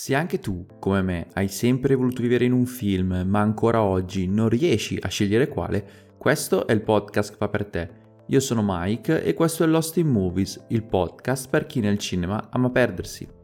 Se anche tu, come me, hai sempre voluto vivere in un film, ma ancora oggi non riesci a scegliere quale, questo è il podcast che fa per te. Io sono Mike e questo è Lost in Movies, il podcast per chi nel cinema ama perdersi.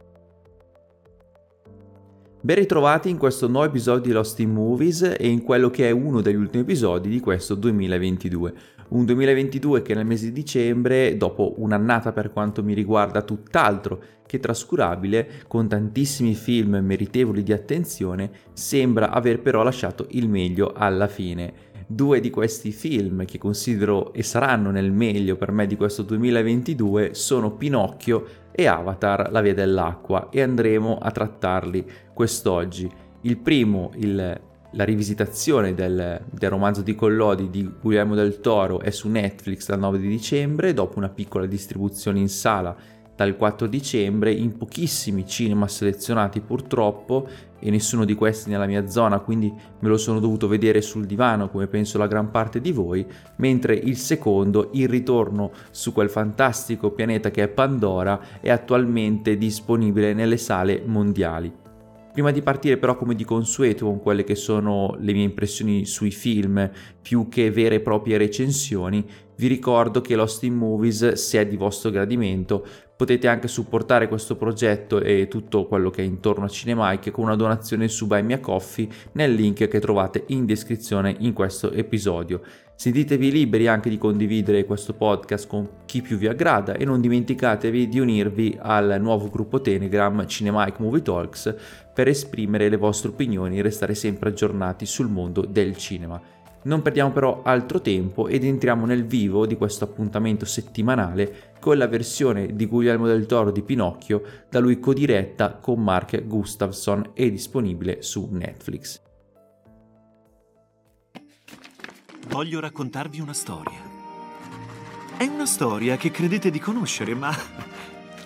Ben ritrovati in questo nuovo episodio di Lost in Movies e in quello che è uno degli ultimi episodi di questo 2022. Un 2022 che nel mese di dicembre, dopo un'annata per quanto mi riguarda tutt'altro che trascurabile, con tantissimi film meritevoli di attenzione, sembra aver però lasciato il meglio alla fine. Due di questi film che considero e saranno nel meglio per me di questo 2022 sono Pinocchio e Avatar, la via dell'acqua e andremo a trattarli quest'oggi. Il primo, il la rivisitazione del, del, romanzo di Collodi di Guglielmo del Toro è su Netflix dal 9 di dicembre, dopo una piccola distribuzione in sala dal 4 dicembre, in pochissimi cinema selezionati purtroppo, e nessuno di questi nella mia zona, quindi me lo sono dovuto vedere sul divano, come penso la gran parte di voi, mentre il secondo, Il ritorno su quel fantastico pianeta che è Pandora, è attualmente disponibile nelle sale mondiali. Prima di partire però come di consueto con quelle che sono le mie impressioni sui film più che vere e proprie recensioni, vi ricordo che Lost in Movies, se è di vostro gradimento, potete anche supportare questo progetto e tutto quello che è intorno a Cinemike con una donazione su Buy Me Coffee nel link che trovate in descrizione in questo episodio. Sentitevi liberi anche di condividere questo podcast con chi più vi aggrada e non dimenticatevi di unirvi al nuovo gruppo Telegram Cinemike Movie Talks per esprimere le vostre opinioni e restare sempre aggiornati sul mondo del cinema. Non perdiamo però altro tempo ed entriamo nel vivo di questo appuntamento settimanale con la versione di Guglielmo del Toro di Pinocchio da lui codiretta con Mark Gustafsson e disponibile su Netflix. Voglio raccontarvi una storia. È una storia che credete di conoscere, ma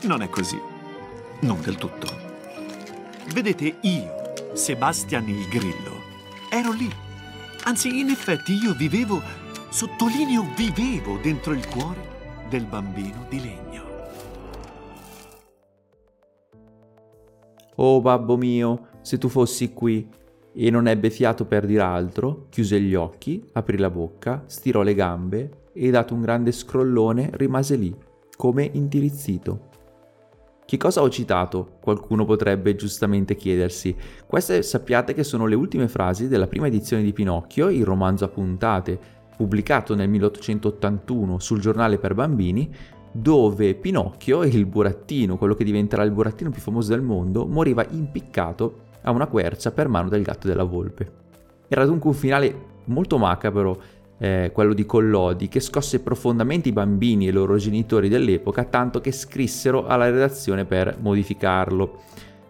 non è così. Non del tutto. Vedete, io, Sebastian il Grillo, ero lì Anzi, in effetti io vivevo, sottolineo vivevo dentro il cuore del bambino di legno. Oh babbo mio, se tu fossi qui. E non ebbe fiato per dir altro, chiuse gli occhi, aprì la bocca, stirò le gambe e dato un grande scrollone rimase lì, come intirizzito. Che cosa ho citato? Qualcuno potrebbe giustamente chiedersi. Queste sappiate che sono le ultime frasi della prima edizione di Pinocchio, il romanzo a puntate, pubblicato nel 1881 sul giornale per bambini, dove Pinocchio, il burattino, quello che diventerà il burattino più famoso del mondo, moriva impiccato a una quercia per mano del gatto della volpe. Era dunque un finale molto macabro eh, quello di Collodi, che scosse profondamente i bambini e i loro genitori dell'epoca, tanto che scrissero alla redazione per modificarlo.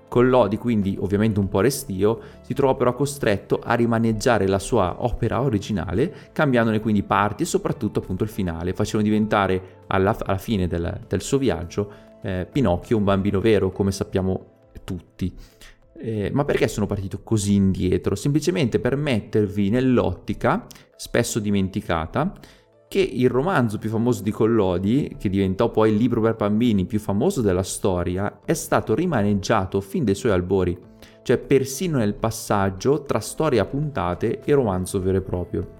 Collodi, quindi ovviamente un po' restio, si trovò però costretto a rimaneggiare la sua opera originale, cambiandone quindi parti e soprattutto appunto il finale, facendo diventare alla, alla fine del, del, suo viaggio eh, Pinocchio un bambino vero, come sappiamo tutti. Eh, ma perché sono partito così indietro? Semplicemente per mettervi nell'ottica, spesso dimenticata, che il romanzo più famoso di Collodi, che diventò poi il libro per bambini più famoso della storia, è stato rimaneggiato fin dai suoi albori, cioè persino nel passaggio tra storie a puntate e romanzo vero e proprio.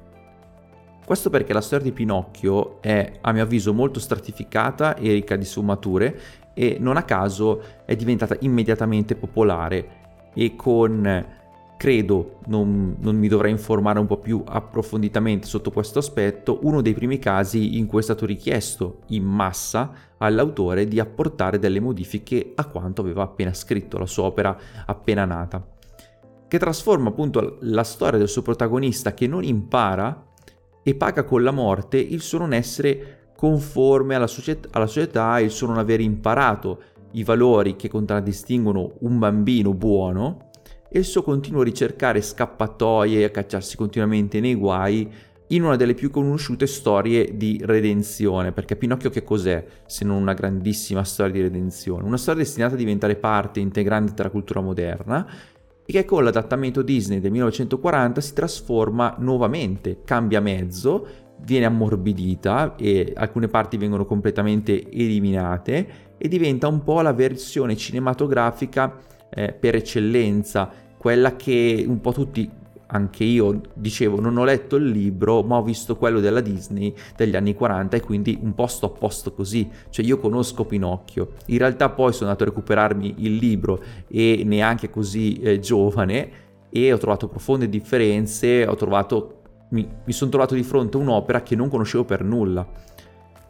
Questo perché la storia di Pinocchio è, a mio avviso, molto stratificata e ricca di sfumature e non a caso è diventata immediatamente popolare e con, credo, non, non, mi dovrei informare un po' più approfonditamente sotto questo aspetto, uno dei primi casi in cui è stato richiesto in massa all'autore di apportare delle modifiche a quanto aveva appena scritto, la sua opera appena nata, che trasforma appunto la storia del suo protagonista che non impara e paga con la morte il suo non essere conforme alla, società, alla società, il suo non aver imparato i valori che contraddistinguono un bambino buono e il suo continuo ricercare scappatoie e a cacciarsi continuamente nei guai in una delle più conosciute storie di redenzione, perché Pinocchio che cos'è se non una grandissima storia di redenzione? Una storia destinata a diventare parte integrante della cultura moderna e che con l'adattamento Disney del 1940 si trasforma nuovamente, cambia mezzo, viene ammorbidita e alcune parti vengono completamente eliminate e diventa un po' la versione cinematografica eh, per eccellenza, quella che un po' tutti anche io dicevo non ho letto il libro ma ho visto quello della Disney degli anni 40 e quindi un po' sto a posto così, cioè io conosco Pinocchio, in realtà poi sono andato a recuperarmi il libro e neanche così eh, giovane e ho trovato profonde differenze, ho trovato, mi, mi sono trovato di fronte a un'opera che non conoscevo per nulla.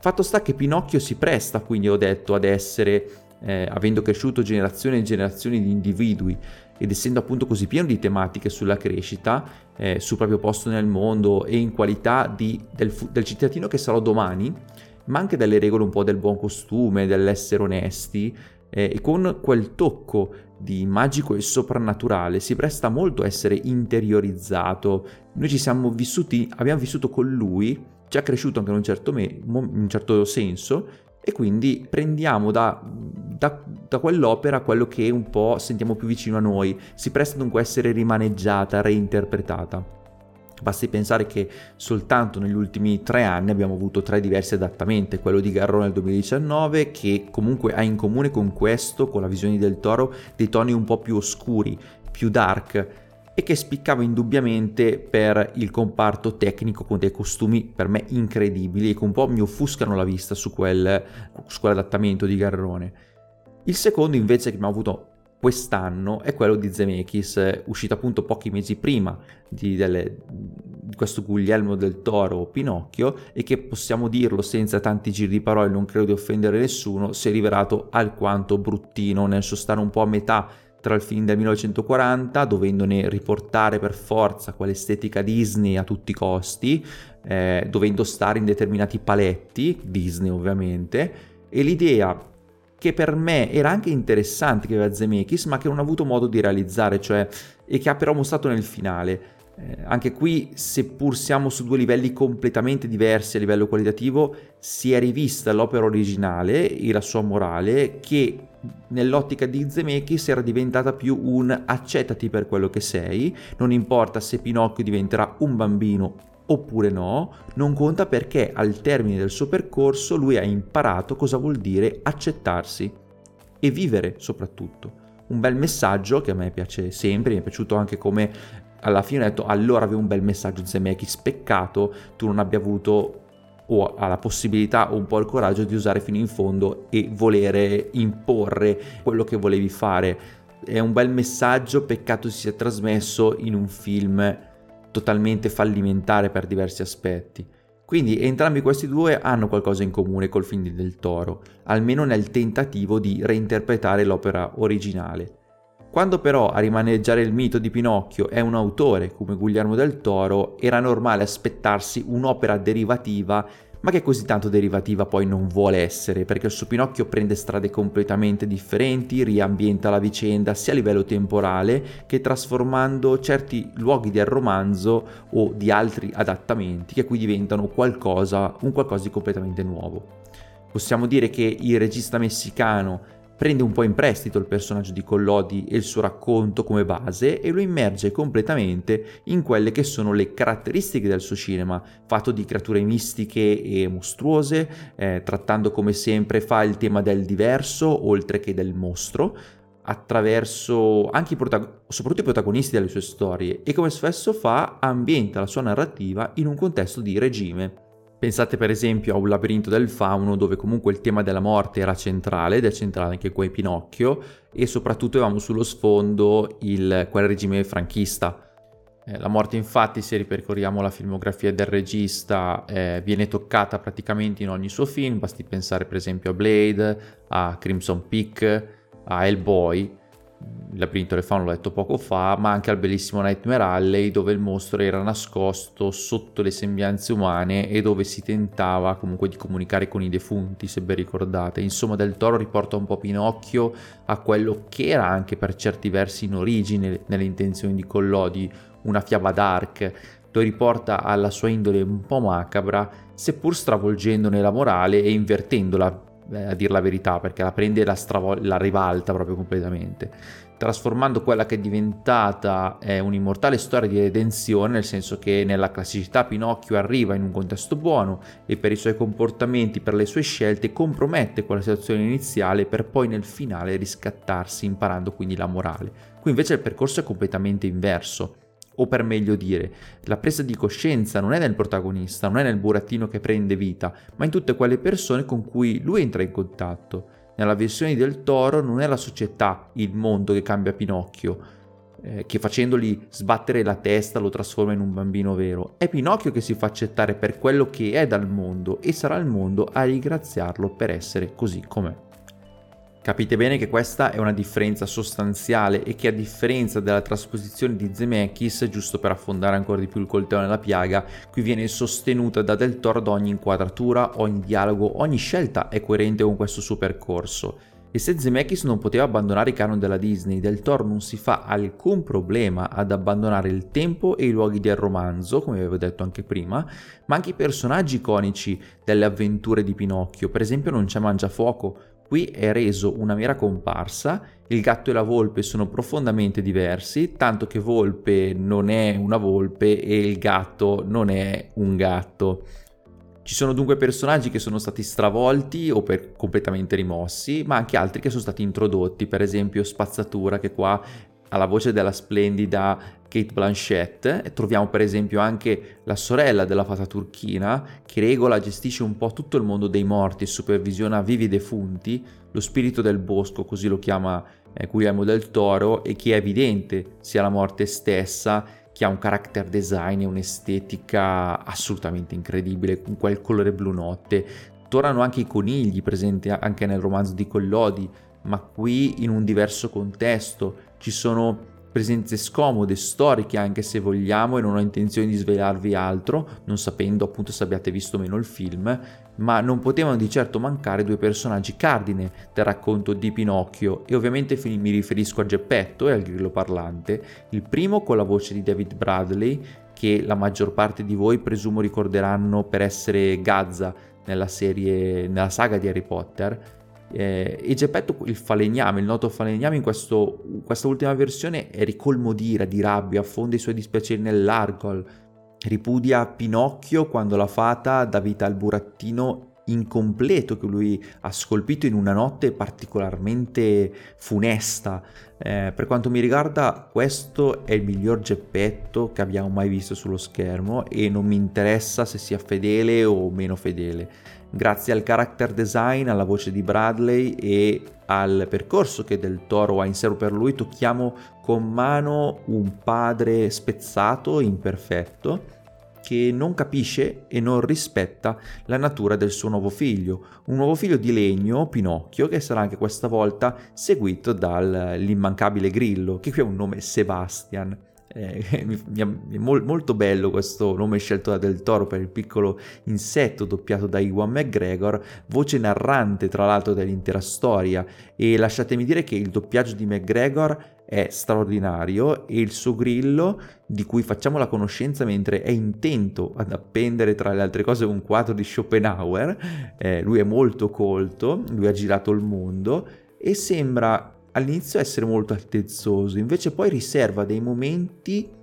Fatto sta che Pinocchio si presta, quindi ho detto, ad essere, eh, avendo cresciuto generazioni e generazioni di individui, ed essendo appunto così pieno di tematiche sulla crescita, eh, sul proprio posto nel mondo e in qualità di, del, del cittadino che sarò domani, ma anche delle regole un po' del buon costume, dell'essere onesti, eh, e con quel tocco di magico e soprannaturale si presta molto a essere interiorizzato. Noi ci siamo vissuti, abbiamo vissuto con lui, ha cresciuto anche in un certo, me, in un certo senso, e quindi prendiamo da, da, da, quell'opera quello che un po' sentiamo più vicino a noi, si presta dunque a essere rimaneggiata, reinterpretata. Basti pensare che soltanto negli ultimi tre anni abbiamo avuto tre diversi adattamenti, quello di Garrone nel 2019 che comunque ha in comune con questo, con la visione del toro, dei toni un po' più oscuri, più dark, e che spiccava indubbiamente per il comparto tecnico con dei costumi per me incredibili e che un po' mi offuscano la vista su, quel, su quell'adattamento di Garrone. Il secondo invece che abbiamo avuto quest'anno è quello di Zemeckis, uscito appunto pochi mesi prima di, delle, di, questo Guglielmo del Toro Pinocchio e che possiamo dirlo senza tanti giri di parole, non credo di offendere nessuno, si è rivelato alquanto bruttino nel suo stare un po' a metà tra il film del 1940, dovendone riportare per forza quell'estetica Disney a tutti i costi, eh, dovendo stare in determinati paletti, Disney ovviamente, e l'idea che per me era anche interessante che aveva Zemeckis, ma che non ha avuto modo di realizzare, cioè, e che ha però mostrato nel finale. Eh, anche qui, seppur siamo su due livelli completamente diversi a livello qualitativo, si è rivista l'opera originale e la sua morale che nell'ottica di Zemeckis era diventata più un accettati per quello che sei, non importa se Pinocchio diventerà un bambino oppure no, non conta perché al termine del suo percorso lui ha imparato cosa vuol dire accettarsi e vivere soprattutto. Un bel messaggio che a me piace sempre, mi è piaciuto anche come alla fine ho detto allora avevo un bel messaggio Zemeckis, peccato tu non abbia avuto o ha la possibilità o un po' il coraggio di usare fino in fondo e volere imporre quello che volevi fare. È un bel messaggio, peccato si sia trasmesso in un film totalmente fallimentare per diversi aspetti. Quindi entrambi questi due hanno qualcosa in comune col film Del Toro, almeno nel tentativo di reinterpretare l'opera originale. Quando però a rimaneggiare il mito di Pinocchio è un autore come Guglielmo del Toro, era normale aspettarsi un'opera derivativa ma che così tanto derivativa poi non vuole essere, perché il suo Pinocchio prende strade completamente differenti, riambienta la vicenda sia a livello temporale che trasformando certi luoghi del romanzo o di altri adattamenti che qui diventano qualcosa, un qualcosa di completamente nuovo. Possiamo dire che il regista messicano prende un po' in prestito il personaggio di Collodi e il suo racconto come base e lo immerge completamente in quelle che sono le caratteristiche del suo cinema, fatto di creature mistiche e mostruose, eh, trattando come sempre fa il tema del diverso oltre che del mostro, attraverso anche i protag- soprattutto i protagonisti delle sue storie e come spesso fa ambienta la sua narrativa in un contesto di regime. Pensate per esempio a un labirinto del fauno dove comunque il tema della morte era centrale ed è centrale anche qua in Pinocchio e soprattutto avevamo sullo sfondo il, quel regime franchista. Eh, la morte infatti se ripercorriamo la filmografia del regista eh, viene toccata praticamente in ogni suo film, basti pensare per esempio a Blade, a Crimson Peak, a Hellboy labirinto del fauno l'ho detto poco fa, ma anche al bellissimo Nightmare Alley dove il mostro era nascosto sotto le sembianze umane e dove si tentava comunque di comunicare con i defunti, se ben ricordate. Insomma, Del Toro riporta un po' Pinocchio a quello che era anche per certi versi in origine nelle intenzioni di Collodi, una fiaba dark, lo riporta alla sua indole un po' macabra, seppur stravolgendone la morale e invertendola a dir la verità, perché la prende e la, stravol- la ribalta proprio completamente trasformando quella che è diventata eh, un'immortale storia di redenzione, nel senso che nella classicità Pinocchio arriva in un contesto buono e per i suoi comportamenti, per le sue scelte, compromette quella situazione iniziale per poi nel finale riscattarsi imparando quindi la morale. Qui invece il percorso è completamente inverso o per meglio dire, la presa di coscienza non è nel protagonista, non è nel burattino che prende vita, ma in tutte quelle persone con cui lui entra in contatto. Nella versione del toro non è la società, il mondo che cambia Pinocchio, eh, che facendogli sbattere la testa lo trasforma in un bambino vero. È Pinocchio che si fa accettare per quello che è dal mondo e sarà il mondo a ringraziarlo per essere così com'è. Capite bene che questa è una differenza sostanziale e che a differenza della trasposizione di Zemeckis, giusto per affondare ancora di più il coltello nella piaga, qui viene sostenuta da Del Toro ad ogni inquadratura, ogni dialogo, ogni scelta è coerente con questo suo percorso. E se Zemeckis non poteva abbandonare i canon della Disney, Del Toro non si fa alcun problema ad abbandonare il tempo e i luoghi del romanzo, come avevo detto anche prima, ma anche i personaggi iconici delle avventure di Pinocchio. Per esempio non c'è Mangiafuoco, Qui è reso una mera comparsa, il gatto e la volpe sono profondamente diversi, tanto che volpe non è una volpe e il gatto non è un gatto. Ci sono dunque personaggi che sono stati stravolti o completamente rimossi, ma anche altri che sono stati introdotti, per esempio Spazzatura che qua alla voce della splendida Kate Blanchett e troviamo per esempio anche la sorella della fata turchina che regola, gestisce un po' tutto il mondo dei morti e supervisiona vivi defunti, lo spirito del bosco, così lo chiama eh, Guillermo del Toro, e che è evidente sia la morte stessa che ha un character design e un'estetica assolutamente incredibile, con quel colore blu notte. Tornano anche i conigli presenti anche nel romanzo di Collodi, ma qui in un diverso contesto. Ci sono presenze scomode, storiche anche se vogliamo e non ho intenzione di svelarvi altro, non sapendo appunto se abbiate visto o meno il film, ma non potevano di certo mancare due personaggi cardine del racconto di Pinocchio. E ovviamente mi riferisco a Geppetto e al grillo parlante, il primo con la voce di David Bradley che la maggior parte di voi presumo ricorderanno per essere Gazza nella serie, nella saga di Harry Potter, eh, e Geppetto, il falegname, il noto falegname in questo, questa ultima versione è ricolmo di ira, di rabbia, affonda i suoi dispiaceri nell'argol, ripudia Pinocchio quando la fata dà vita al burattino incompleto che lui ha scolpito in una notte particolarmente funesta. Eh, per quanto mi riguarda, questo è il miglior Geppetto che abbiamo mai visto sullo schermo e non mi interessa se sia fedele o meno fedele grazie al character design, alla voce di Bradley e al percorso che Del Toro ha in serbo per lui, tocchiamo con mano un padre spezzato, imperfetto, che non capisce e non rispetta la natura del suo nuovo figlio, un nuovo figlio di legno, Pinocchio, che sarà anche questa volta seguito dall'immancabile Grillo, che qui ha un nome Sebastian. Eh, è mol, molto bello questo nome scelto da Del Toro per il piccolo insetto doppiato da Iwan McGregor, voce narrante tra l'altro dell'intera storia. E lasciatemi dire che il doppiaggio di McGregor è straordinario e il suo grillo di cui facciamo la conoscenza mentre è intento ad appendere tra le altre cose un quadro di Schopenhauer, eh, lui è molto colto, lui ha girato il mondo e sembra all'inizio essere molto altezzoso, invece poi riserva dei momenti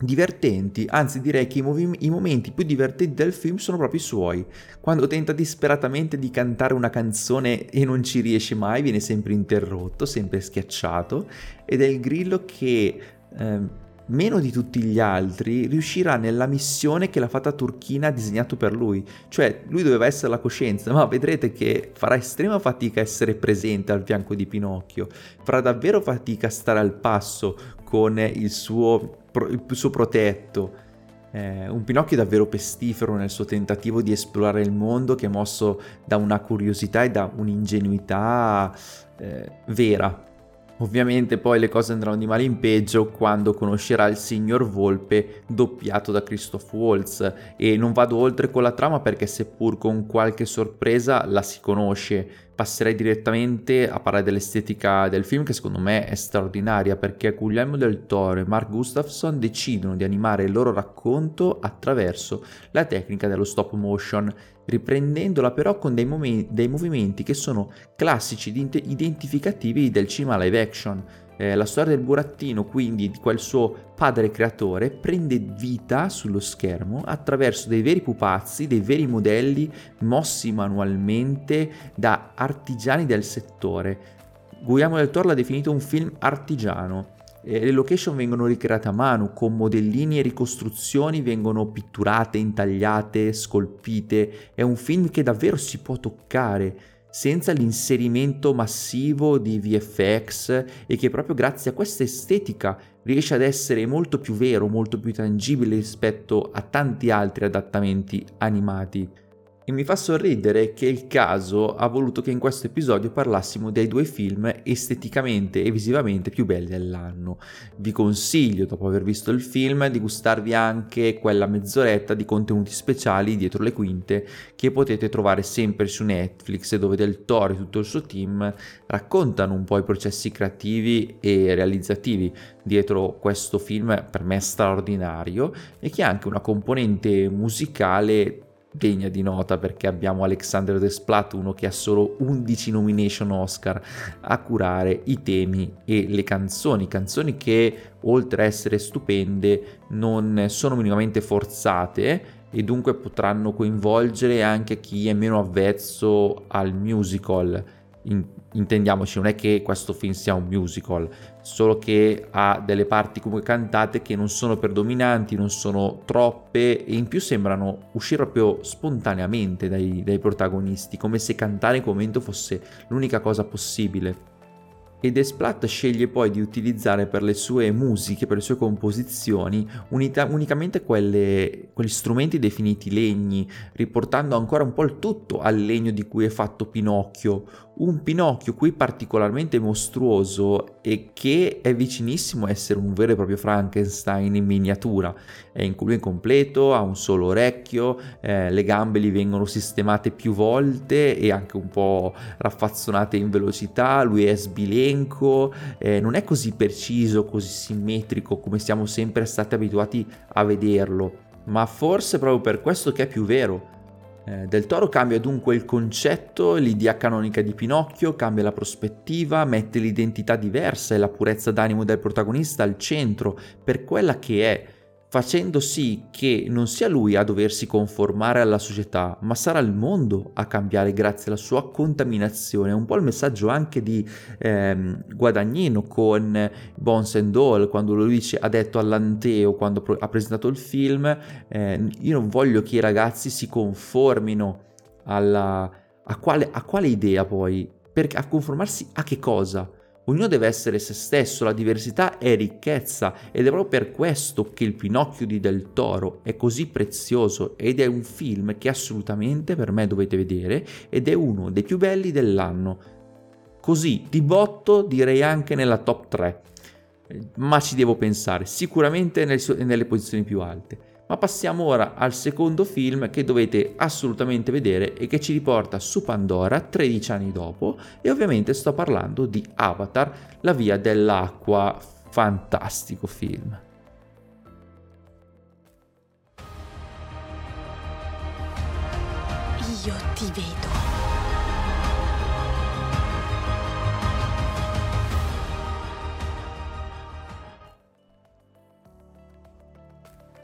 divertenti, anzi direi che i, movi- i, momenti più divertenti del film sono proprio i suoi, quando tenta disperatamente di cantare una canzone e non ci riesce mai, viene sempre interrotto, sempre schiacciato, ed è il grillo che... Eh, meno di tutti gli altri, riuscirà nella missione che la fata turchina ha disegnato per lui. Cioè, lui doveva essere la coscienza, ma vedrete che farà estrema fatica a essere presente al fianco di Pinocchio. Farà davvero fatica a stare al passo con il suo, il suo protetto. Eh, un Pinocchio davvero pestifero nel suo tentativo di esplorare il mondo che è mosso da una curiosità e da un'ingenuità eh, vera, Ovviamente poi le cose andranno di male in peggio quando conoscerà il signor Volpe doppiato da Christoph Waltz. E non vado oltre con la trama perché seppur con qualche sorpresa la si conosce, passerei direttamente a parlare dell'estetica del film che secondo me è straordinaria perché Guglielmo del Toro e Mark Gustafsson decidono di animare il loro racconto attraverso la tecnica dello stop motion, riprendendola però con dei, momenti, dei movimenti che sono classici, identificativi del cinema live action eh, la storia del burattino, quindi di quel suo padre creatore, prende vita sullo schermo attraverso dei veri pupazzi, dei veri modelli mossi manualmente da artigiani del settore. Guglielmo del Toro l'ha definito un film artigiano. Eh, le location vengono ricreate a mano, con modellini e ricostruzioni vengono pitturate, intagliate, scolpite. È un film che davvero si può toccare senza l'inserimento massivo di VFX e che proprio grazie a questa estetica riesce ad essere molto più vero, molto più tangibile rispetto a tanti altri adattamenti animati. E mi fa sorridere che il caso ha voluto che in questo episodio parlassimo dei due film esteticamente e visivamente più belli dell'anno. Vi consiglio, dopo aver visto il film, di gustarvi anche quella mezz'oretta di contenuti speciali dietro le quinte che potete trovare sempre su Netflix, dove Del Toro e tutto il suo team raccontano un po' i processi creativi e realizzativi dietro questo film per me straordinario e che ha anche una componente musicale degna di nota perché abbiamo Alexander Desplat, uno che ha solo 11 nomination Oscar a curare i temi e le canzoni, canzoni che oltre a essere stupende non sono minimamente forzate e dunque potranno coinvolgere anche chi è meno avvezzo al musical. In intendiamoci, non è che questo film sia un musical, solo che ha delle parti comunque cantate che non sono predominanti, non sono troppe e in più sembrano uscire proprio spontaneamente dai, dai protagonisti, come se cantare in quel momento fosse l'unica cosa possibile. E Desplat sceglie poi di utilizzare per le sue musiche, per le sue composizioni, unita- unicamente quelle, quegli strumenti definiti legni, riportando ancora un po' il tutto al legno di cui è fatto Pinocchio, un Pinocchio qui particolarmente mostruoso e che è vicinissimo a essere un vero e proprio Frankenstein in miniatura. È in culo incompleto, ha un solo orecchio, eh, le gambe gli vengono sistemate più volte e anche un po' raffazzonate in velocità, lui è sbilenco, eh, non è così preciso, così simmetrico come siamo sempre stati abituati a vederlo, ma forse proprio per questo che è più vero eh, del Toro cambia dunque il concetto, l'idea canonica di Pinocchio, cambia la prospettiva, mette l'identità diversa e la purezza d'animo del protagonista al centro per quella che è facendo sì che non sia lui a doversi conformare alla società, ma sarà il mondo a cambiare grazie alla sua contaminazione. Un po' il messaggio anche di ehm, Guadagnino con Bones and All, quando lui ha detto all'Anteo, quando ha presentato il film, eh, io non voglio che i ragazzi si conformino alla... A quale, a quale idea poi? Per, a conformarsi a che cosa? Ognuno deve essere se stesso, la diversità è ricchezza ed è proprio per questo che il Pinocchio di Del Toro è così prezioso ed è un film che assolutamente per me dovete vedere ed è uno dei più belli dell'anno. Così, di botto direi anche nella top 3, ma ci devo pensare, sicuramente nelle posizioni più alte. Ma passiamo ora al secondo film che dovete assolutamente vedere e che ci riporta su Pandora 13 anni dopo e ovviamente sto parlando di Avatar, la via dell'acqua, fantastico film. Io ti vedo.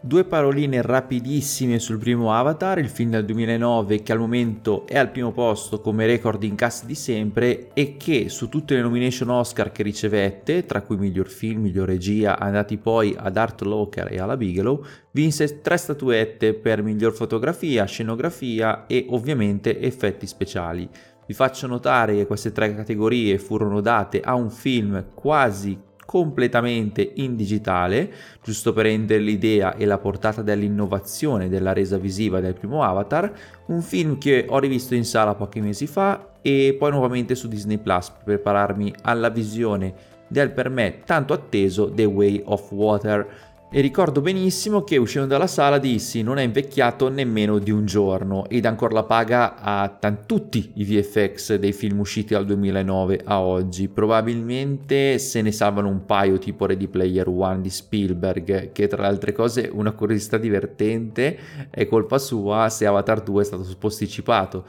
Due paroline rapidissime sul primo Avatar, il film del 2009 che al momento è al primo posto come record in cast di sempre e che su tutte le nomination Oscar che ricevette, tra cui miglior film, miglior regia, andati poi ad Art Locker e alla Bigelow, vinse tre statuette per miglior fotografia, scenografia e ovviamente effetti speciali. Vi faccio notare che queste tre categorie furono date a un film quasi completamente in digitale, giusto per rendere l'idea e la portata dell'innovazione della resa visiva del primo Avatar, un film che ho rivisto in sala pochi mesi fa e poi nuovamente su Disney Plus per prepararmi alla visione del per me tanto atteso The Way of Water. E ricordo benissimo che uscendo dalla sala dissi non è invecchiato nemmeno di un giorno ed ancora la paga a t- tutti i VFX dei film usciti dal 2009 a oggi. Probabilmente se ne salvano un paio tipo Ready Player One di Spielberg che tra le altre cose una curiosità divertente è colpa sua se Avatar 2 è stato posticipato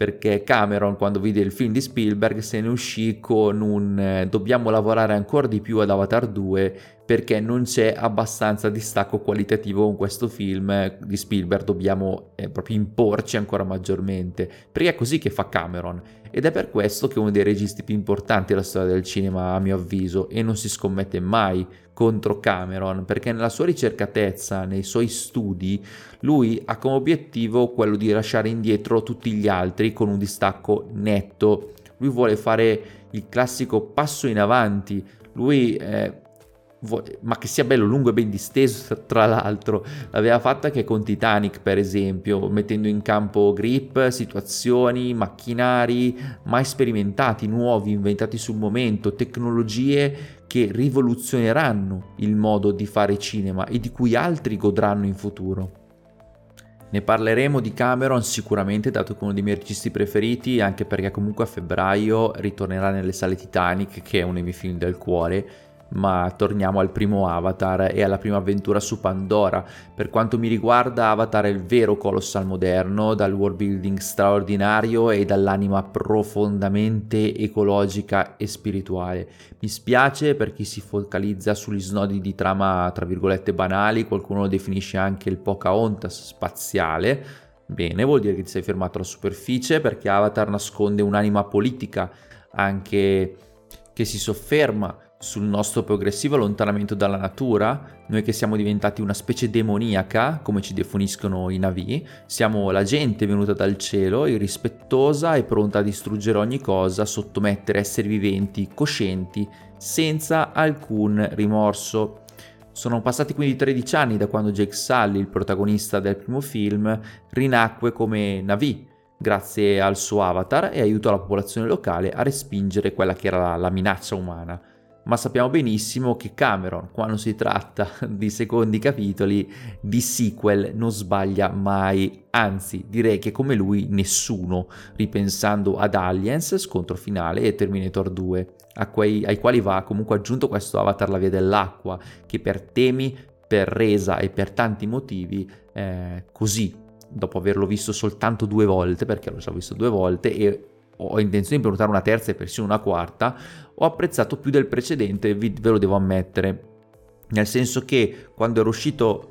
perché Cameron quando vide il film di Spielberg se ne uscì con un eh, dobbiamo lavorare ancora di più ad Avatar 2 perché non c'è abbastanza distacco qualitativo con questo film di Spielberg, dobbiamo eh, proprio imporci ancora maggiormente, perché è così che fa Cameron ed è per questo che è uno dei registi più importanti della storia del cinema a mio avviso e non si scommette mai contro Cameron perché nella sua ricercatezza, nei suoi studi, lui ha come obiettivo quello di lasciare indietro tutti gli altri con un distacco netto. Lui vuole fare il classico passo in avanti. Lui eh, ma che sia bello lungo e ben disteso tra l'altro. L'aveva fatta anche con Titanic per esempio mettendo in campo grip situazioni macchinari mai sperimentati nuovi inventati sul momento tecnologie che rivoluzioneranno il modo di fare cinema e di cui altri godranno in futuro. Ne parleremo di Cameron sicuramente dato che è uno dei miei registi preferiti anche perché comunque a febbraio ritornerà nelle sale Titanic che è uno dei miei film del cuore ma torniamo al primo Avatar e alla prima avventura su Pandora. Per quanto mi riguarda, Avatar è il vero colossal moderno, dal world building straordinario e dall'anima profondamente ecologica e spirituale. Mi spiace per chi si focalizza sugli snodi di trama, tra virgolette, banali, qualcuno lo definisce anche il Pocahontas spaziale. Bene, vuol dire che ti sei fermato alla superficie perché Avatar nasconde un'anima politica anche che si sofferma sul nostro progressivo allontanamento dalla natura, noi che siamo diventati una specie demoniaca, come ci definiscono i Navi, siamo la gente venuta dal cielo, irrispettosa e pronta a distruggere ogni cosa, sottomettere esseri viventi, coscienti, senza alcun rimorso. Sono passati quindi 13 anni da quando Jake Sully, il protagonista del primo film, rinacque come Navi, grazie al suo avatar e aiutò la popolazione locale a respingere quella che era la, la minaccia umana ma sappiamo benissimo che Cameron, quando si tratta di secondi capitoli, di sequel non sbaglia mai, anzi direi che come lui nessuno, ripensando ad Aliens, scontro finale e Terminator 2, quei, ai quali va comunque aggiunto questo Avatar la via dell'acqua, che per temi, per resa e per tanti motivi, eh, così, dopo averlo visto soltanto due volte, perché l'ho già visto due volte, e ho intenzione di prenotare una terza e persino una quarta, ho apprezzato più del precedente, ve lo devo ammettere. Nel senso che quando ero uscito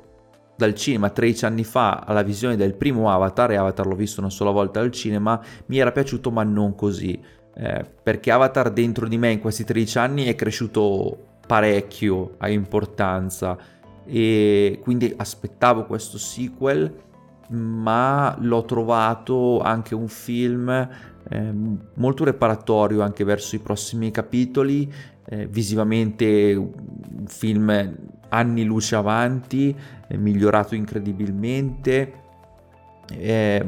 dal cinema 13 anni fa alla visione del primo Avatar, e Avatar l'ho visto una sola volta al cinema, mi era piaciuto ma non così. Eh, perché Avatar dentro di me in questi 13 anni è cresciuto parecchio a importanza e quindi aspettavo questo sequel ma l'ho trovato anche un film molto reparatorio anche verso i prossimi capitoli, eh, visivamente un film anni luce avanti, eh, migliorato incredibilmente,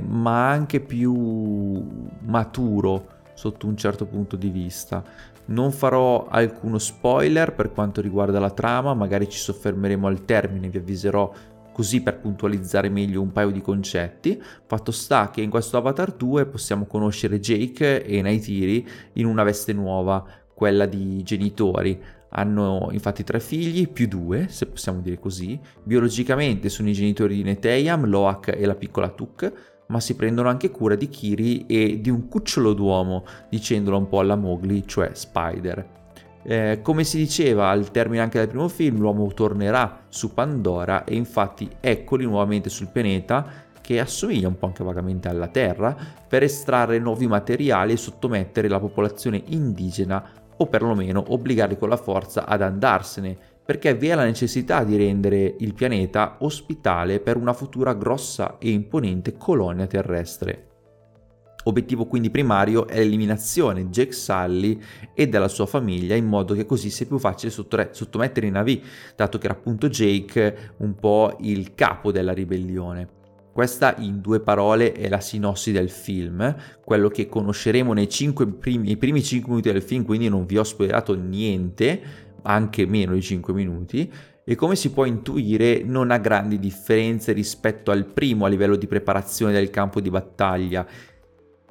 ma anche più maturo sotto un certo punto di vista. Non farò alcuno spoiler per quanto riguarda la trama, magari ci soffermeremo al termine, vi avviserò così per puntualizzare meglio un paio di concetti. Fatto sta che in questo Avatar 2 possiamo conoscere Jake e Naitiri in una veste nuova, quella di genitori. Hanno infatti tre figli, più due, se possiamo dire così. Biologicamente sono i genitori di Neteyam, Loak e la piccola Tuk, ma si prendono anche cura di Kiri e di un cucciolo d'uomo, dicendolo un po' alla Mowgli, cioè Spider. Eh, come si diceva al termine anche del primo film, l'uomo tornerà su Pandora e infatti eccoli nuovamente sul pianeta che assomiglia un po' anche vagamente alla Terra per estrarre nuovi materiali e sottomettere la popolazione indigena o perlomeno obbligarli con la forza ad andarsene perché vi è la necessità di rendere il pianeta ospitale per una futura grossa e imponente colonia terrestre. Obiettivo quindi primario è l'eliminazione di Jake Sully e della sua famiglia in modo che così sia più facile sottomettere i Navi, dato che era appunto Jake un po' il capo della ribellione. Questa in due parole è la sinossi del film, quello che conosceremo nei, primi, nei primi 5 minuti del film, quindi non vi ho spoilerato niente, anche meno di 5 minuti, e come si può intuire non ha grandi differenze rispetto al primo a livello di preparazione del campo di battaglia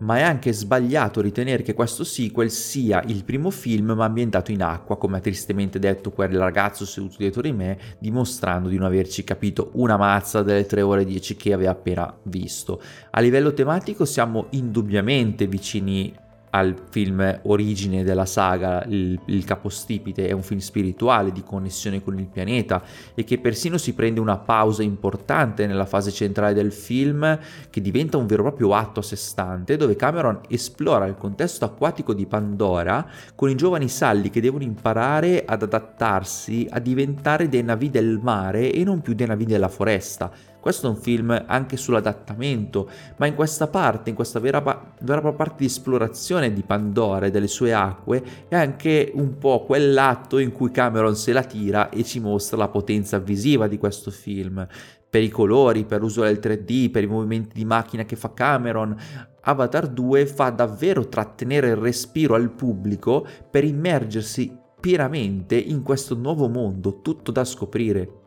ma è anche sbagliato ritenere che questo sequel sia il primo film ma ambientato in acqua, come ha tristemente detto quel ragazzo seduto dietro di me, dimostrando di non averci capito una mazza delle 3 ore 10 che aveva appena visto. A livello tematico siamo indubbiamente vicini al film origine della saga, il, il, capostipite, è un film spirituale di connessione con il pianeta e che persino si prende una pausa importante nella fase centrale del film che diventa un vero e proprio atto a sé stante dove Cameron esplora il contesto acquatico di Pandora con i giovani salli che devono imparare ad adattarsi a diventare dei navi del mare e non più dei navi della foresta questo è un film anche sull'adattamento, ma in questa parte, in questa vera, vera parte di esplorazione di Pandora e delle sue acque, è anche un po' quell'atto in cui Cameron se la tira e ci mostra la potenza visiva di questo film. Per i colori, per l'uso del 3D, per i movimenti di macchina che fa Cameron, Avatar 2 fa davvero trattenere il respiro al pubblico per immergersi pienamente in questo nuovo mondo, tutto da scoprire.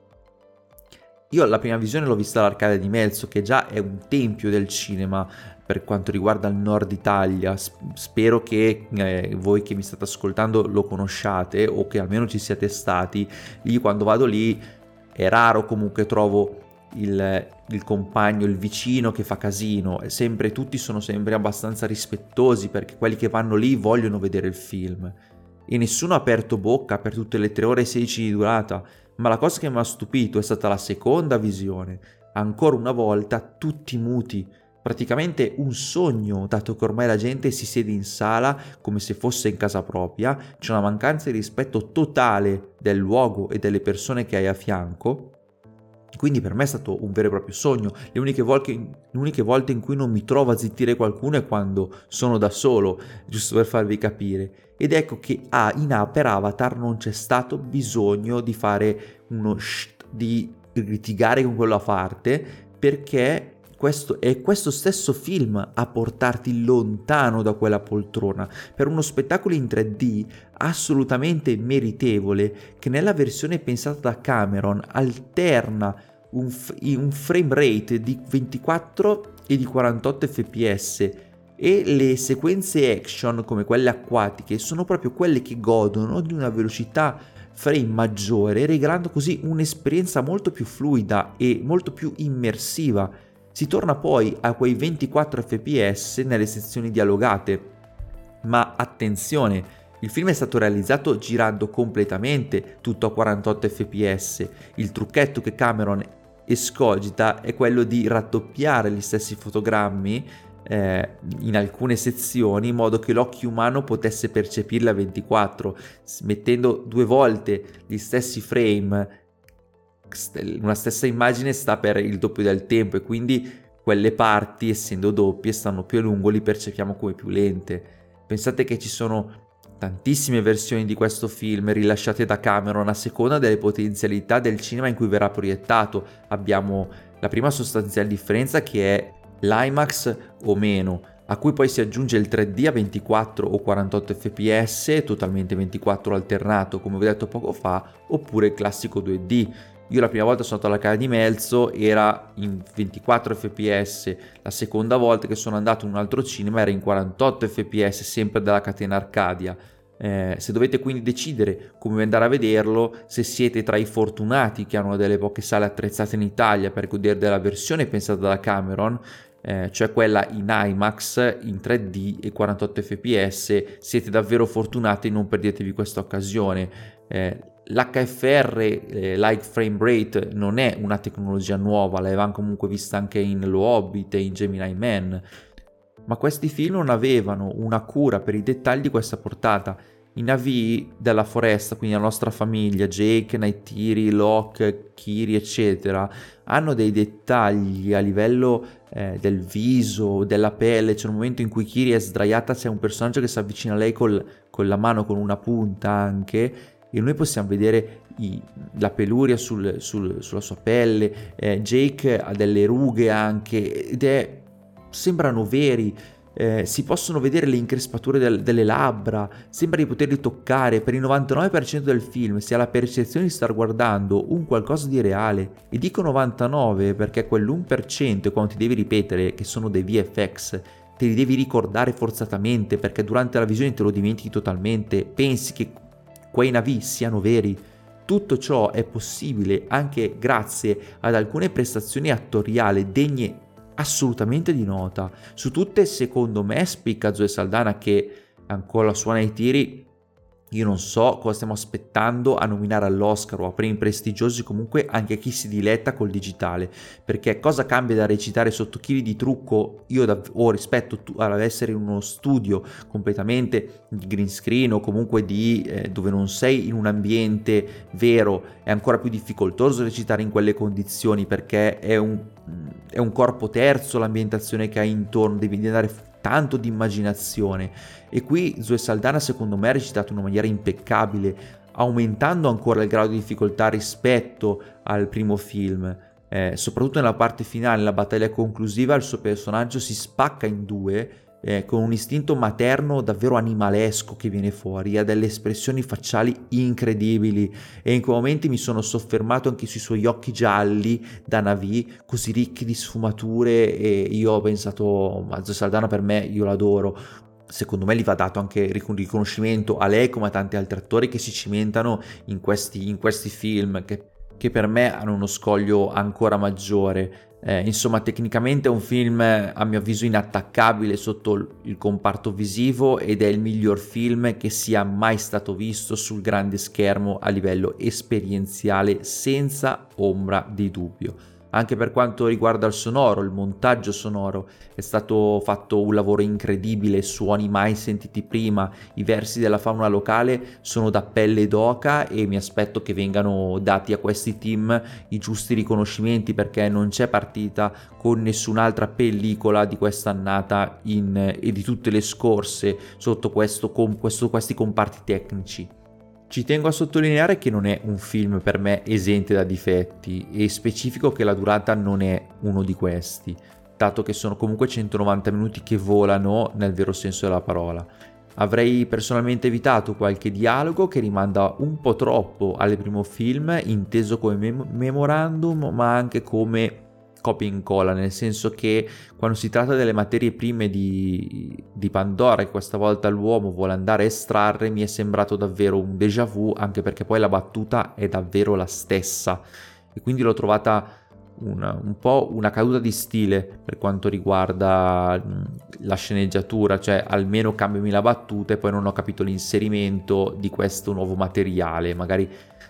Io la prima visione l'ho vista all'Arcade di Melzo, che già è un tempio del cinema per quanto riguarda il nord Italia. Spero che eh, voi che mi state ascoltando lo conosciate o che almeno ci siate stati. Io quando vado lì è raro comunque trovo il, il, compagno, il vicino che fa casino, sempre, tutti sono sempre abbastanza rispettosi perché quelli che vanno lì vogliono vedere il film. E nessuno ha aperto bocca per tutte le 3 ore e 16 di durata ma la cosa che mi ha stupito è stata la seconda visione. Ancora una volta tutti muti, praticamente un sogno, dato che ormai la gente si siede in sala come se fosse in casa propria, c'è una mancanza di rispetto totale del luogo e delle persone che hai a fianco. Quindi per me è stato un vero e proprio sogno. Le uniche, volte, le uniche volte in cui non mi trovo a zittire qualcuno è quando sono da solo, giusto per farvi capire. Ed ecco che ah, in, per Avatar non c'è stato bisogno di fare uno sht, di litigare con quello a parte, perché questo, è questo stesso film a portarti lontano da quella poltrona per uno spettacolo in 3D assolutamente meritevole che nella versione pensata da Cameron alterna un, un frame rate di 24 e di 48 fps e le sequenze action come quelle acquatiche sono proprio quelle che godono di una velocità frame maggiore, regalando così un'esperienza molto più fluida e molto più immersiva. Si torna poi a quei 24 fps nelle sezioni dialogate. Ma attenzione, il film è stato realizzato girando completamente tutto a 48 fps. Il trucchetto che Cameron escogita è quello di raddoppiare gli stessi fotogrammi eh, in alcune sezioni in modo che l'occhio umano potesse percepirle a 24, mettendo due volte gli stessi frame, una stessa immagine sta per il doppio del tempo e quindi quelle parti, essendo doppie, stanno più a lungo, li percepiamo come più lente. Pensate che ci sono tantissime versioni di questo film rilasciate da Cameron a seconda delle potenzialità del cinema in cui verrà proiettato. Abbiamo la prima sostanziale differenza che è l'IMAX o meno, a cui poi si aggiunge il 3D a 24 o 48 fps, totalmente 24 alternato come vi ho detto poco fa, oppure il classico 2D. Io la prima volta sono andato alla casa di Melzo, era in 24 fps, la seconda volta che sono andato in un altro cinema era in 48 fps, sempre dalla catena Arcadia. Eh, se dovete quindi decidere come andare a vederlo, se siete tra i fortunati che hanno delle poche sale attrezzate in Italia per godere della versione pensata da Cameron, eh, cioè quella in IMAX in 3D e 48 fps, siete davvero fortunati, non perdetevi questa occasione. Eh, L'HFR, eh, Like Frame Rate, non è una tecnologia nuova, l'avevamo comunque vista anche in Lo Hobbit e in Gemini Man, ma questi film non avevano una cura per i dettagli di questa portata. I navi della foresta, quindi la nostra famiglia, Jake, Naitiri, Locke, Kiri, eccetera, hanno dei dettagli a livello eh, del viso, della pelle. C'è un momento in cui Kiri è sdraiata, c'è un personaggio che si avvicina a lei col, con la mano, con una punta anche, e noi possiamo vedere i, la peluria sul, sul, sulla sua pelle. Eh, Jake ha delle rughe anche, ed è sembrano veri, eh, si possono vedere le increspature del, delle labbra, sembra di poterli toccare, per il 99% del film si ha la percezione di star guardando un qualcosa di reale, e dico 99 perché quell'1% quando ti devi ripetere che sono dei VFX, te li devi ricordare forzatamente perché durante la visione te lo dimentichi totalmente, pensi che quei navi siano veri. Tutto ciò è possibile anche grazie ad alcune prestazioni attoriali degne assolutamente di nota. Su tutte, secondo me, spicca Zoe Saldana che ancora suona i tiri io non so cosa stiamo aspettando a nominare all'Oscar o a premi prestigiosi comunque anche chi si diletta col digitale, perché cosa cambia da recitare sotto chili di trucco? Io da, o rispetto ad essere in uno studio completamente di green screen o comunque di eh, dove non sei in un ambiente vero, è ancora più difficoltoso recitare in quelle condizioni perché è un, è un corpo terzo l'ambientazione che hai intorno, devi andare tanto di immaginazione e qui Zoe Saldana secondo me ha recitato in una maniera impeccabile, aumentando ancora il grado di difficoltà rispetto al primo film. Eh, soprattutto nella parte finale, nella battaglia conclusiva, il suo personaggio si spacca in due eh, con un istinto materno davvero animalesco che viene fuori, ha delle espressioni facciali incredibili e in quei momenti mi sono soffermato anche sui suoi occhi gialli da Navi, così ricchi di sfumature e io ho pensato, Mazzo Saldana per me, io l'adoro, secondo me gli va dato anche riconoscimento a lei come a tanti altri attori che si cimentano in questi, in questi film che, che per me hanno uno scoglio ancora maggiore eh, insomma, tecnicamente è un film a mio avviso inattaccabile sotto il comparto visivo ed è il miglior film che sia mai stato visto sul grande schermo a livello esperienziale senza ombra di dubbio anche per quanto riguarda il sonoro, il montaggio sonoro, è stato fatto un lavoro incredibile, suoni mai sentiti prima, i versi della fauna locale sono da pelle d'oca e mi aspetto che vengano dati a questi team i giusti riconoscimenti perché non c'è partita con nessun'altra pellicola di quest'annata in, e di tutte le scorse sotto questo, con, questo, questi comparti tecnici. Ci tengo a sottolineare che non è un film per me esente da difetti e specifico che la durata non è uno di questi, dato che sono comunque 190 minuti che volano nel vero senso della parola. Avrei personalmente evitato qualche dialogo che rimanda un po' troppo al primo film, inteso come mem- memorandum, ma anche come copia e incolla, nel senso che quando si tratta delle materie prime di, di Pandora che questa volta l'uomo vuole andare a estrarre, mi è sembrato davvero un déjà vu, anche perché poi la battuta è davvero la stessa. E quindi l'ho trovata una, un po' una caduta di stile per quanto riguarda la sceneggiatura, cioè almeno cambiami la battuta e poi non ho capito l'inserimento di questo nuovo materiale, magari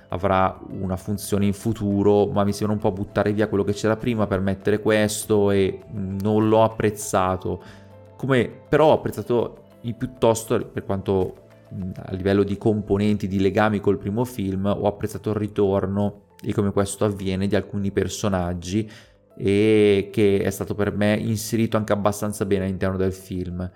avrà una funzione in futuro, ma mi sembra un po' buttare via quello che c'era prima per mettere questo e non l'ho apprezzato. Come però ho apprezzato piuttosto per quanto a livello di componenti, di legami col primo film, ho apprezzato il ritorno e come questo avviene di alcuni personaggi e che è stato per me inserito anche abbastanza bene all'interno del film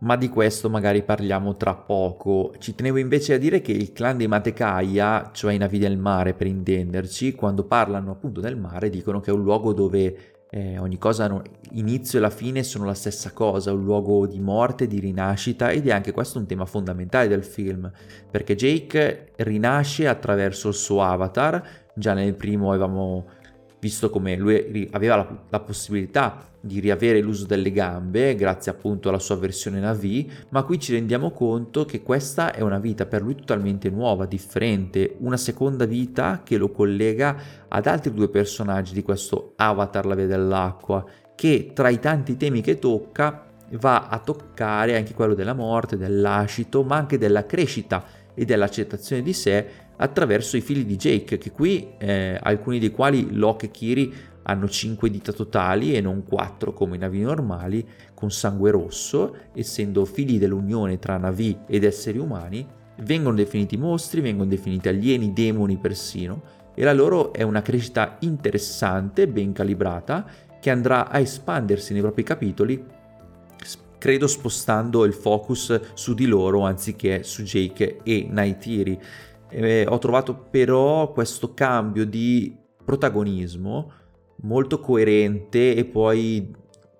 ma di questo magari parliamo tra poco. Ci tenevo invece a dire che il clan dei Matecaia, cioè i navi del mare per intenderci, quando parlano appunto del mare dicono che è un luogo dove eh, ogni cosa, inizio e la fine sono la stessa cosa, un luogo di morte, di rinascita ed è anche questo un tema fondamentale del film, perché Jake rinasce attraverso il suo avatar, già nel primo avevamo visto come lui aveva la, la, possibilità di riavere l'uso delle gambe grazie appunto alla sua versione Navi, ma qui ci rendiamo conto che questa è una vita per lui totalmente nuova, differente, una seconda vita che lo collega ad altri due personaggi di questo Avatar, la via dell'acqua, che tra i tanti temi che tocca va a toccare anche quello della morte, dell'ascito, ma anche della crescita e dell'accettazione di sé attraverso i figli di Jake, che qui eh, alcuni dei quali Locke e Kiri hanno 5 dita totali e non 4 come i navi normali, con sangue rosso, essendo figli dell'unione tra navi ed esseri umani, vengono definiti mostri, vengono definiti alieni, demoni persino, e la loro è una crescita interessante, ben calibrata, che andrà a espandersi nei propri capitoli, credo spostando il focus su di loro anziché su Jake e Naitiri. Eh, ho trovato però questo cambio di protagonismo molto coerente e poi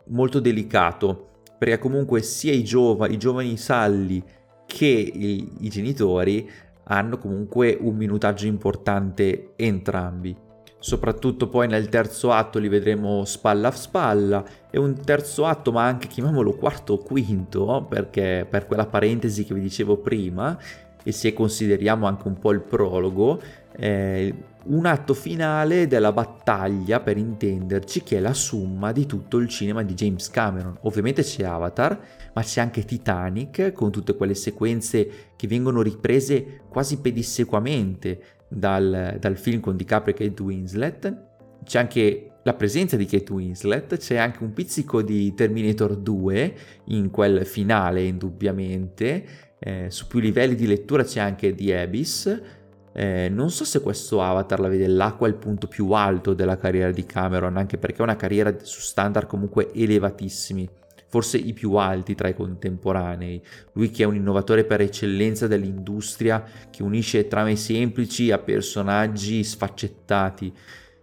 molto delicato perché comunque sia i, giova, i giovani salli che i, i genitori hanno comunque un minutaggio importante entrambi. Soprattutto poi nel terzo atto li vedremo spalla a spalla e un terzo atto, ma anche chiamiamolo quarto o quinto, perché per quella parentesi che vi dicevo prima, e se consideriamo anche un po' il prologo, eh, un atto finale della battaglia, per intenderci, che è la summa di tutto il cinema di James Cameron. Ovviamente c'è Avatar, ma c'è anche Titanic, con tutte quelle sequenze che vengono riprese quasi pedissequamente dal, dal film con DiCaprio e Kate Winslet. C'è anche la presenza di Kate Winslet, c'è anche un pizzico di Terminator 2 in quel finale, indubbiamente. Eh, su più livelli di lettura c'è anche The Abyss eh, non so se questo Avatar la vede è il punto più alto della carriera di Cameron, anche perché è una carriera su standard comunque elevatissimi, forse i più alti tra i contemporanei. Lui che è un innovatore per eccellenza dell'industria, che unisce trame semplici a personaggi sfaccettati.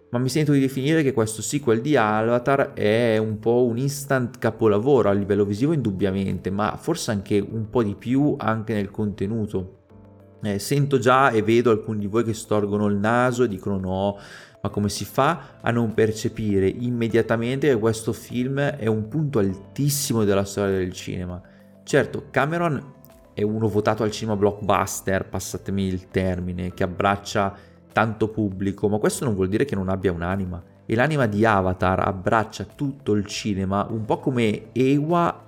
Ma mi sento di definire che questo sequel di Avatar è un po' un instant capolavoro a livello visivo indubbiamente, ma forse anche un po' di più anche nel contenuto. Eh, sento già e vedo alcuni di voi che storgono il naso e dicono no, ma come si fa a non percepire immediatamente che questo film è un punto altissimo della storia del cinema? Certo, Cameron è uno votato al cinema blockbuster, passatemi il termine, che abbraccia tanto pubblico, ma questo non vuol dire che non abbia un'anima. E l'anima di Avatar abbraccia tutto il cinema, un po' come Ewa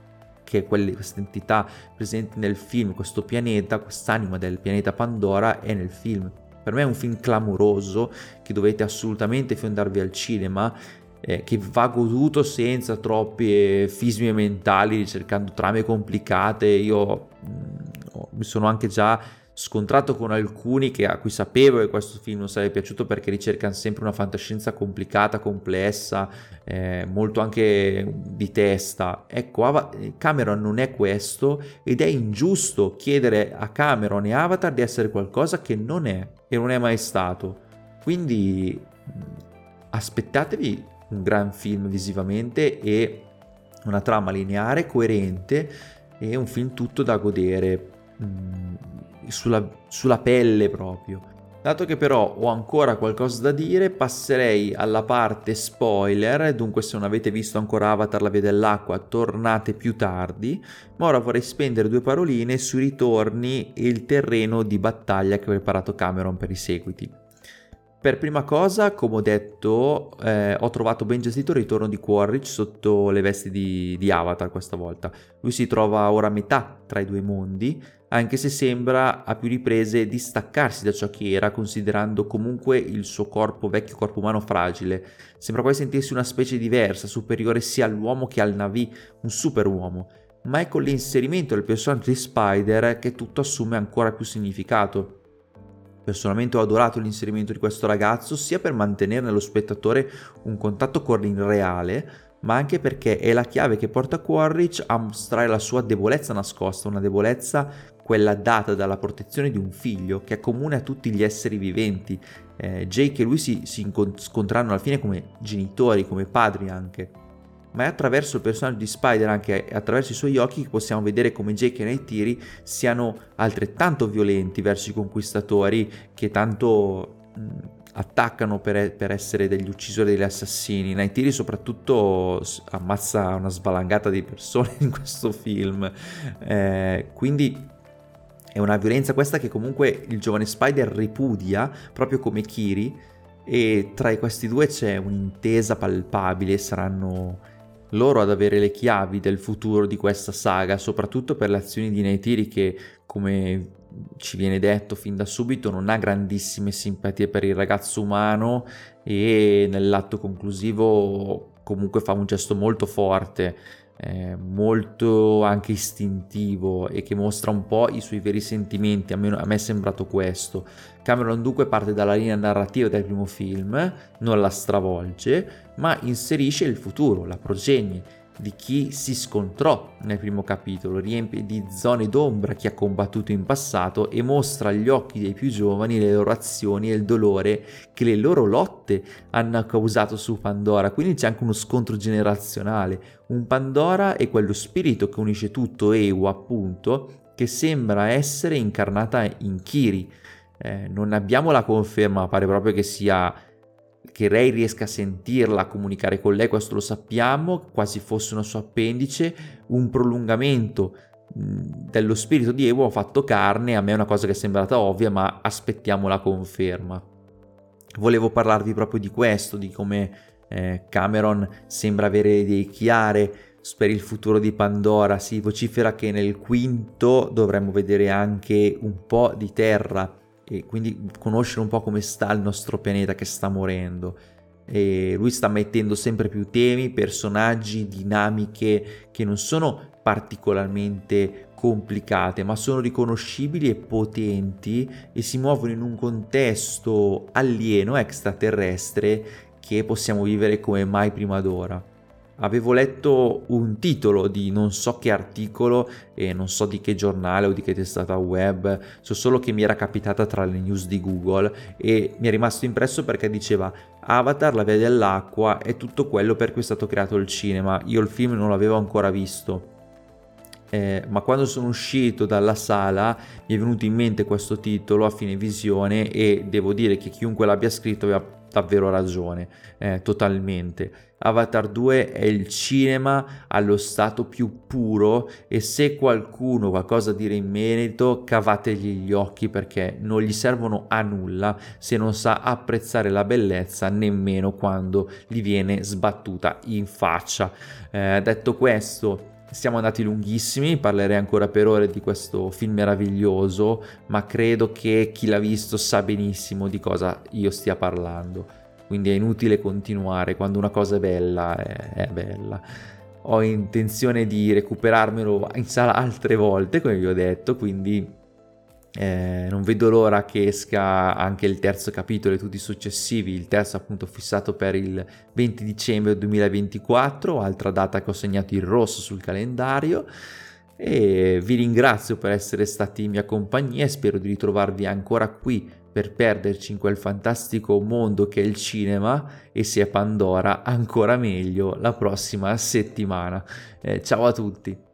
che è questa entità presente nel film, questo pianeta, quest'anima del pianeta Pandora è nel film. Per me è un film clamoroso che dovete assolutamente fondarvi al cinema, eh, che va goduto senza troppi fismi mentali, ricercando trame complicate. Io mh, mm, mi sono anche già scontrato con alcuni che, a cui sapevo che questo film non sarebbe piaciuto perché ricercano sempre una fantascienza complicata, complessa, eh, molto anche di testa. Ecco, Cameron non è questo ed è ingiusto chiedere a Cameron e Avatar di essere qualcosa che non è e non è mai stato. Quindi aspettatevi un gran film visivamente e una trama lineare, coerente e un film tutto da godere sulla, sulla pelle proprio. Dato che però ho ancora qualcosa da dire, passerei alla parte spoiler, dunque se non avete visto ancora Avatar la via dell'acqua, tornate più tardi, ma ora vorrei spendere due paroline sui ritorni e il terreno di battaglia che ha preparato Cameron per i seguiti. Per prima cosa, come ho detto, eh, ho trovato ben gestito il ritorno di Quaritch sotto le vesti di, di Avatar questa volta. Lui si trova ora a metà tra i due mondi, anche se sembra a più riprese distaccarsi da ciò che era, considerando comunque il suo corpo, vecchio corpo umano fragile. Sembra poi sentirsi una specie diversa, superiore sia all'uomo che al Navi, un superuomo. Ma è con l'inserimento del personaggio di Spider che tutto assume ancora più significato. Personalmente ho adorato l'inserimento di questo ragazzo sia per mantenere nello spettatore un contatto con il reale, ma anche perché è la chiave che porta Quaritch a mostrare la sua debolezza nascosta, una debolezza quella data dalla protezione di un figlio che è comune a tutti gli esseri viventi. Eh, Jake e lui si, si scontranno alla fine come genitori, come padri anche. Ma è attraverso il personaggio di Spider, anche attraverso i suoi occhi, che possiamo vedere come Jake e Neytiri siano altrettanto violenti verso i conquistatori che tanto attaccano per, per, essere degli uccisori degli assassini. Neytiri soprattutto ammazza una svalangata di persone in questo film. Eh, quindi è una violenza questa che comunque il giovane Spider ripudia, proprio come Kiri, e tra questi due c'è un'intesa palpabile, saranno loro ad avere le chiavi del futuro di questa saga, soprattutto per le azioni di Neytiri che, come ci viene detto fin da subito, non ha grandissime simpatie per il ragazzo umano e nell'atto conclusivo comunque fa un gesto molto forte eh, molto anche istintivo e che mostra un po' i suoi veri sentimenti, a me, a me, è sembrato questo. Cameron dunque parte dalla linea narrativa del primo film, non la stravolge, ma inserisce il futuro, la progenie di chi si scontrò nel primo capitolo, riempie di zone d'ombra chi ha combattuto in passato e mostra agli occhi dei più giovani le loro azioni e il dolore che le loro lotte hanno causato su Pandora. Quindi c'è anche uno scontro generazionale. Un Pandora è quello spirito che unisce tutto, Ewa appunto, che sembra essere incarnata in Kiri. Eh, non abbiamo la conferma, pare proprio che sia che Rey riesca a sentirla, a comunicare con lei, questo lo sappiamo, quasi fosse una sua appendice, un prolungamento dello spirito di Evo ha fatto carne, a me è una cosa che è sembrata ovvia, ma aspettiamo la conferma. Volevo parlarvi proprio di questo, di come eh, Cameron sembra avere idee chiare per il futuro di Pandora, si vocifera che nel quinto dovremmo vedere anche un po' di terra e quindi conoscere un po' come sta il nostro pianeta che sta morendo. E lui sta mettendo sempre più temi, personaggi, dinamiche che non sono particolarmente complicate, ma sono riconoscibili e potenti e si muovono in un contesto alieno, extraterrestre, che possiamo vivere come mai prima d'ora avevo letto un titolo di non so che articolo e non so di che giornale o di che testata web, so solo che mi era capitata tra le news di Google e mi è rimasto impresso perché diceva Avatar, la via dell'acqua è tutto quello per cui è stato creato il cinema. Io il film non l'avevo ancora visto. Eh, ma quando sono uscito dalla sala mi è venuto in mente questo titolo a fine visione e devo dire che chiunque l'abbia scritto aveva davvero ragione, eh, totalmente. Avatar 2 è il cinema allo stato più puro e se qualcuno ha qualcosa da dire in merito cavategli gli occhi perché non gli servono a nulla se non sa apprezzare la bellezza nemmeno quando gli viene sbattuta in faccia. Eh, detto questo, siamo andati lunghissimi, parlerei ancora per ore di questo film meraviglioso, ma credo che chi l'ha visto sa benissimo di cosa io stia parlando quindi è inutile continuare, quando una cosa è bella è, è bella. Ho intenzione di recuperarmelo in sala altre volte, come vi ho detto, quindi eh, non vedo l'ora che esca anche il terzo capitolo e tutti i successivi, il terzo appunto fissato per il 20 dicembre 2024, altra data che ho segnato in rosso sul calendario e vi ringrazio per essere stati in mia compagnia e spero di ritrovarvi ancora qui per perderci in quel fantastico mondo che è il cinema e se è Pandora ancora meglio la prossima settimana. Eh, ciao a tutti!